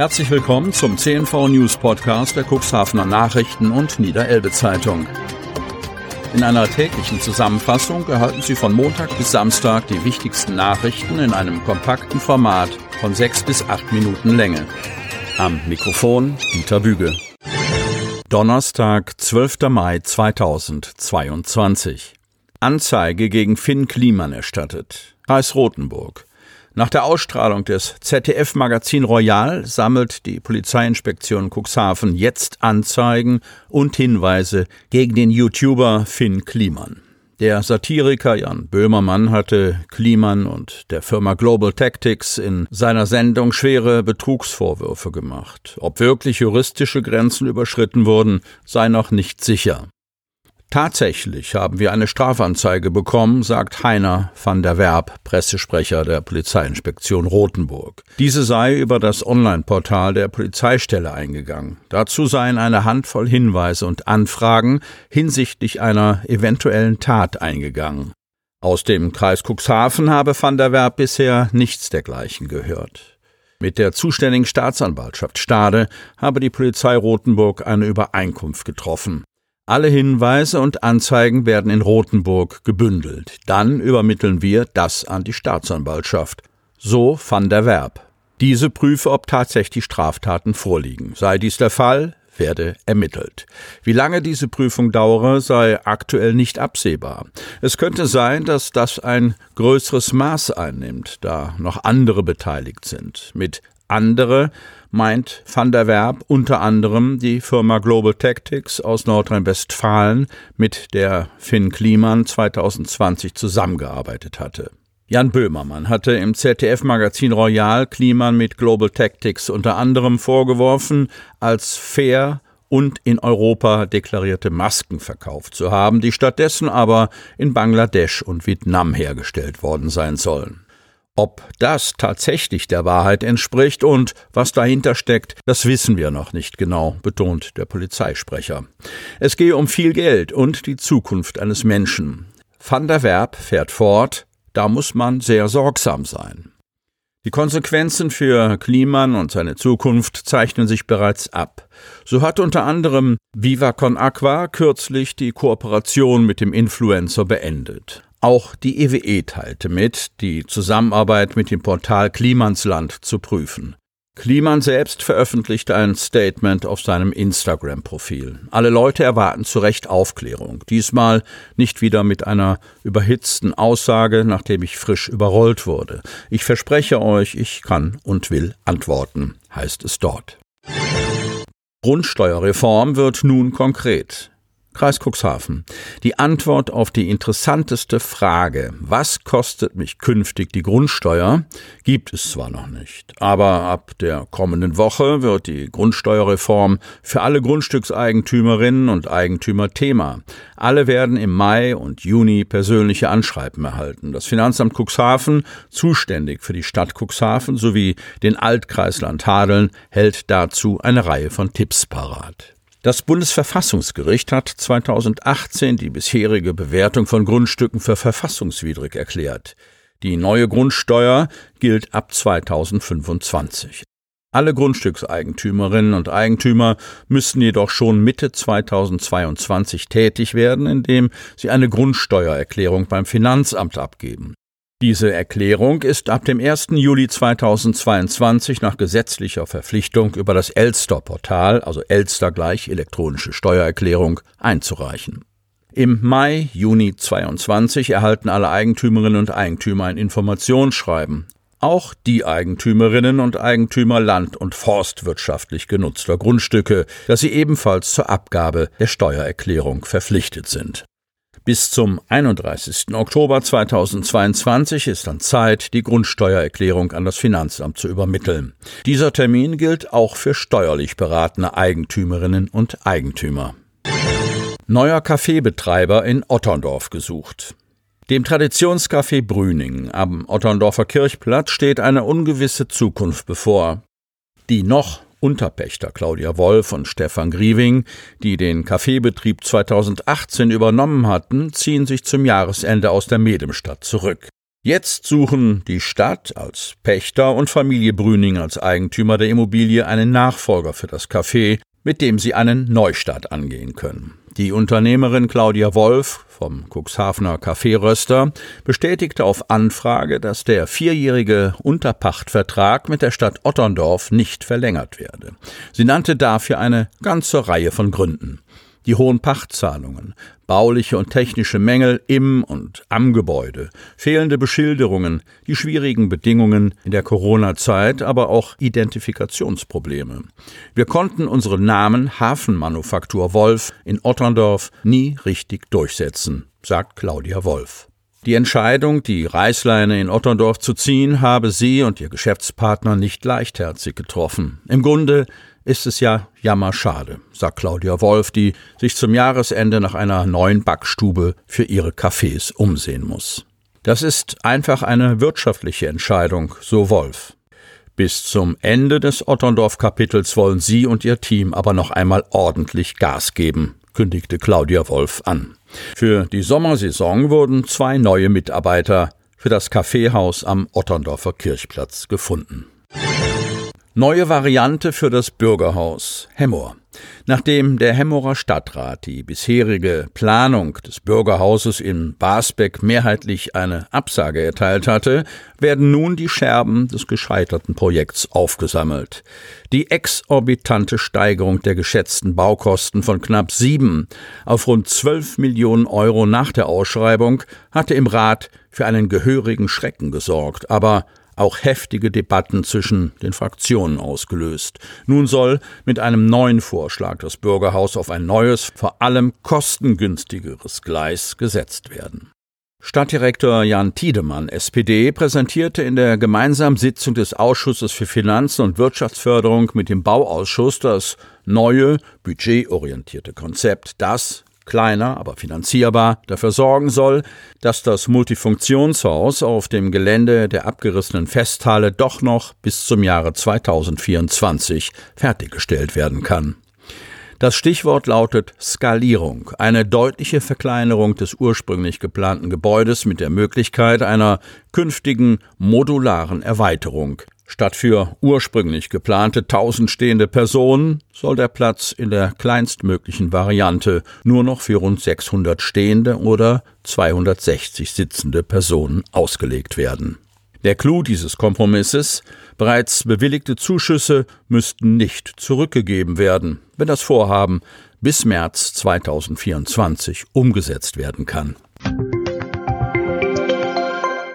Herzlich willkommen zum CNV News Podcast der Cuxhavener Nachrichten und Niederelbe Zeitung. In einer täglichen Zusammenfassung erhalten Sie von Montag bis Samstag die wichtigsten Nachrichten in einem kompakten Format von sechs bis acht Minuten Länge. Am Mikrofon Dieter Büge. Donnerstag, 12. Mai 2022. Anzeige gegen Finn Kliman erstattet. Kreis Rothenburg. Nach der Ausstrahlung des ZDF-Magazin Royal sammelt die Polizeiinspektion Cuxhaven jetzt Anzeigen und Hinweise gegen den YouTuber Finn Kliman. Der Satiriker Jan Böhmermann hatte Kliman und der Firma Global Tactics in seiner Sendung schwere Betrugsvorwürfe gemacht. Ob wirklich juristische Grenzen überschritten wurden, sei noch nicht sicher. Tatsächlich haben wir eine Strafanzeige bekommen, sagt Heiner van der Werb, Pressesprecher der Polizeiinspektion Rothenburg. Diese sei über das Online-Portal der Polizeistelle eingegangen. Dazu seien eine Handvoll Hinweise und Anfragen hinsichtlich einer eventuellen Tat eingegangen. Aus dem Kreis Cuxhaven habe van der Werb bisher nichts dergleichen gehört. Mit der zuständigen Staatsanwaltschaft Stade habe die Polizei Rothenburg eine Übereinkunft getroffen. Alle Hinweise und Anzeigen werden in Rothenburg gebündelt. Dann übermitteln wir das an die Staatsanwaltschaft. So van der Werb. Diese prüfe, ob tatsächlich Straftaten vorliegen. Sei dies der Fall, werde ermittelt. Wie lange diese Prüfung dauere, sei aktuell nicht absehbar. Es könnte sein, dass das ein größeres Maß einnimmt, da noch andere beteiligt sind. Mit andere meint Van der Werb unter anderem die Firma Global Tactics aus Nordrhein-Westfalen, mit der Finn Kliman 2020 zusammengearbeitet hatte. Jan Böhmermann hatte im ZDF-Magazin Royal Kliman mit Global Tactics unter anderem vorgeworfen, als fair und in Europa deklarierte Masken verkauft zu haben, die stattdessen aber in Bangladesch und Vietnam hergestellt worden sein sollen. Ob das tatsächlich der Wahrheit entspricht und was dahinter steckt, das wissen wir noch nicht genau, betont der Polizeisprecher. Es gehe um viel Geld und die Zukunft eines Menschen. Van der Werb fährt fort, da muss man sehr sorgsam sein. Die Konsequenzen für Kliman und seine Zukunft zeichnen sich bereits ab. So hat unter anderem Viva Con Aqua kürzlich die Kooperation mit dem Influencer beendet. Auch die EWE e teilte mit, die Zusammenarbeit mit dem Portal Klimansland zu prüfen. Kliman selbst veröffentlichte ein Statement auf seinem Instagram-Profil. Alle Leute erwarten zu Recht Aufklärung. Diesmal nicht wieder mit einer überhitzten Aussage, nachdem ich frisch überrollt wurde. Ich verspreche euch, ich kann und will antworten, heißt es dort. Grundsteuerreform wird nun konkret. Kreis Cuxhaven. Die Antwort auf die interessanteste Frage, was kostet mich künftig die Grundsteuer, gibt es zwar noch nicht, aber ab der kommenden Woche wird die Grundsteuerreform für alle Grundstückseigentümerinnen und Eigentümer Thema. Alle werden im Mai und Juni persönliche Anschreiben erhalten. Das Finanzamt Cuxhaven, zuständig für die Stadt Cuxhaven sowie den Altkreis Landhadeln, hält dazu eine Reihe von Tipps parat. Das Bundesverfassungsgericht hat 2018 die bisherige Bewertung von Grundstücken für verfassungswidrig erklärt. Die neue Grundsteuer gilt ab 2025. Alle Grundstückseigentümerinnen und Eigentümer müssen jedoch schon Mitte 2022 tätig werden, indem sie eine Grundsteuererklärung beim Finanzamt abgeben. Diese Erklärung ist ab dem 1. Juli 2022 nach gesetzlicher Verpflichtung über das Elster-Portal, also Elster gleich elektronische Steuererklärung, einzureichen. Im Mai, Juni 2022 erhalten alle Eigentümerinnen und Eigentümer ein Informationsschreiben. Auch die Eigentümerinnen und Eigentümer land- und forstwirtschaftlich genutzter Grundstücke, dass sie ebenfalls zur Abgabe der Steuererklärung verpflichtet sind. Bis zum 31. Oktober 2022 ist dann Zeit, die Grundsteuererklärung an das Finanzamt zu übermitteln. Dieser Termin gilt auch für steuerlich beratene Eigentümerinnen und Eigentümer. Neuer Kaffeebetreiber in Otterndorf gesucht. Dem Traditionscafé Brüning am Otterndorfer Kirchplatz steht eine ungewisse Zukunft bevor. Die noch Unterpächter Claudia Wolf und Stefan Grieving, die den Kaffeebetrieb 2018 übernommen hatten, ziehen sich zum Jahresende aus der Medemstadt zurück. Jetzt suchen die Stadt als Pächter und Familie Brüning als Eigentümer der Immobilie einen Nachfolger für das Café, mit dem sie einen Neustart angehen können. Die Unternehmerin Claudia Wolf vom Cuxhavener Kaffeeröster bestätigte auf Anfrage, dass der vierjährige Unterpachtvertrag mit der Stadt Otterndorf nicht verlängert werde. Sie nannte dafür eine ganze Reihe von Gründen die hohen Pachtzahlungen, bauliche und technische Mängel im und am Gebäude, fehlende Beschilderungen, die schwierigen Bedingungen in der Corona-Zeit, aber auch Identifikationsprobleme. Wir konnten unseren Namen Hafenmanufaktur Wolf in Otterndorf nie richtig durchsetzen, sagt Claudia Wolf. Die Entscheidung, die Reißleine in Otterndorf zu ziehen, habe sie und ihr Geschäftspartner nicht leichtherzig getroffen. Im Grunde ist es ja jammerschade, sagt Claudia Wolf, die sich zum Jahresende nach einer neuen Backstube für ihre Cafés umsehen muss. Das ist einfach eine wirtschaftliche Entscheidung, so Wolf. Bis zum Ende des Otterndorf-Kapitels wollen sie und ihr Team aber noch einmal ordentlich Gas geben, kündigte Claudia Wolf an. Für die Sommersaison wurden zwei neue Mitarbeiter für das Kaffeehaus am Otterndorfer Kirchplatz gefunden. Neue Variante für das Bürgerhaus Hemmoor. Nachdem der Hemmorer Stadtrat die bisherige Planung des Bürgerhauses in Basbeck mehrheitlich eine Absage erteilt hatte, werden nun die Scherben des gescheiterten Projekts aufgesammelt. Die exorbitante Steigerung der geschätzten Baukosten von knapp sieben auf rund zwölf Millionen Euro nach der Ausschreibung hatte im Rat für einen gehörigen Schrecken gesorgt, aber auch heftige Debatten zwischen den Fraktionen ausgelöst. Nun soll mit einem neuen Vorschlag das Bürgerhaus auf ein neues, vor allem kostengünstigeres Gleis gesetzt werden. Stadtdirektor Jan Tiedemann, SPD, präsentierte in der gemeinsamen Sitzung des Ausschusses für Finanzen und Wirtschaftsförderung mit dem Bauausschuss das neue, budgetorientierte Konzept, das kleiner, aber finanzierbar, dafür sorgen soll, dass das Multifunktionshaus auf dem Gelände der abgerissenen Festhalle doch noch bis zum Jahre 2024 fertiggestellt werden kann. Das Stichwort lautet Skalierung, eine deutliche Verkleinerung des ursprünglich geplanten Gebäudes mit der Möglichkeit einer künftigen modularen Erweiterung, Statt für ursprünglich geplante 1000 stehende Personen soll der Platz in der kleinstmöglichen Variante nur noch für rund 600 stehende oder 260 sitzende Personen ausgelegt werden. Der Clou dieses Kompromisses bereits bewilligte Zuschüsse müssten nicht zurückgegeben werden, wenn das Vorhaben bis März 2024 umgesetzt werden kann.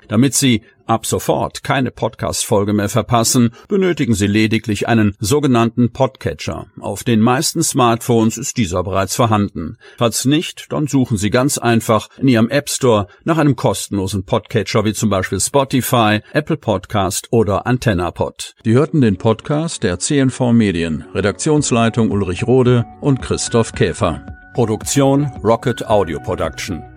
Damit Sie ab sofort keine Podcast-Folge mehr verpassen, benötigen Sie lediglich einen sogenannten Podcatcher. Auf den meisten Smartphones ist dieser bereits vorhanden. Falls nicht, dann suchen Sie ganz einfach in Ihrem App Store nach einem kostenlosen Podcatcher wie zum Beispiel Spotify, Apple Podcast oder AntennaPod. Die hörten den Podcast der CNV Medien, Redaktionsleitung Ulrich Rode und Christoph Käfer. Produktion Rocket Audio Production.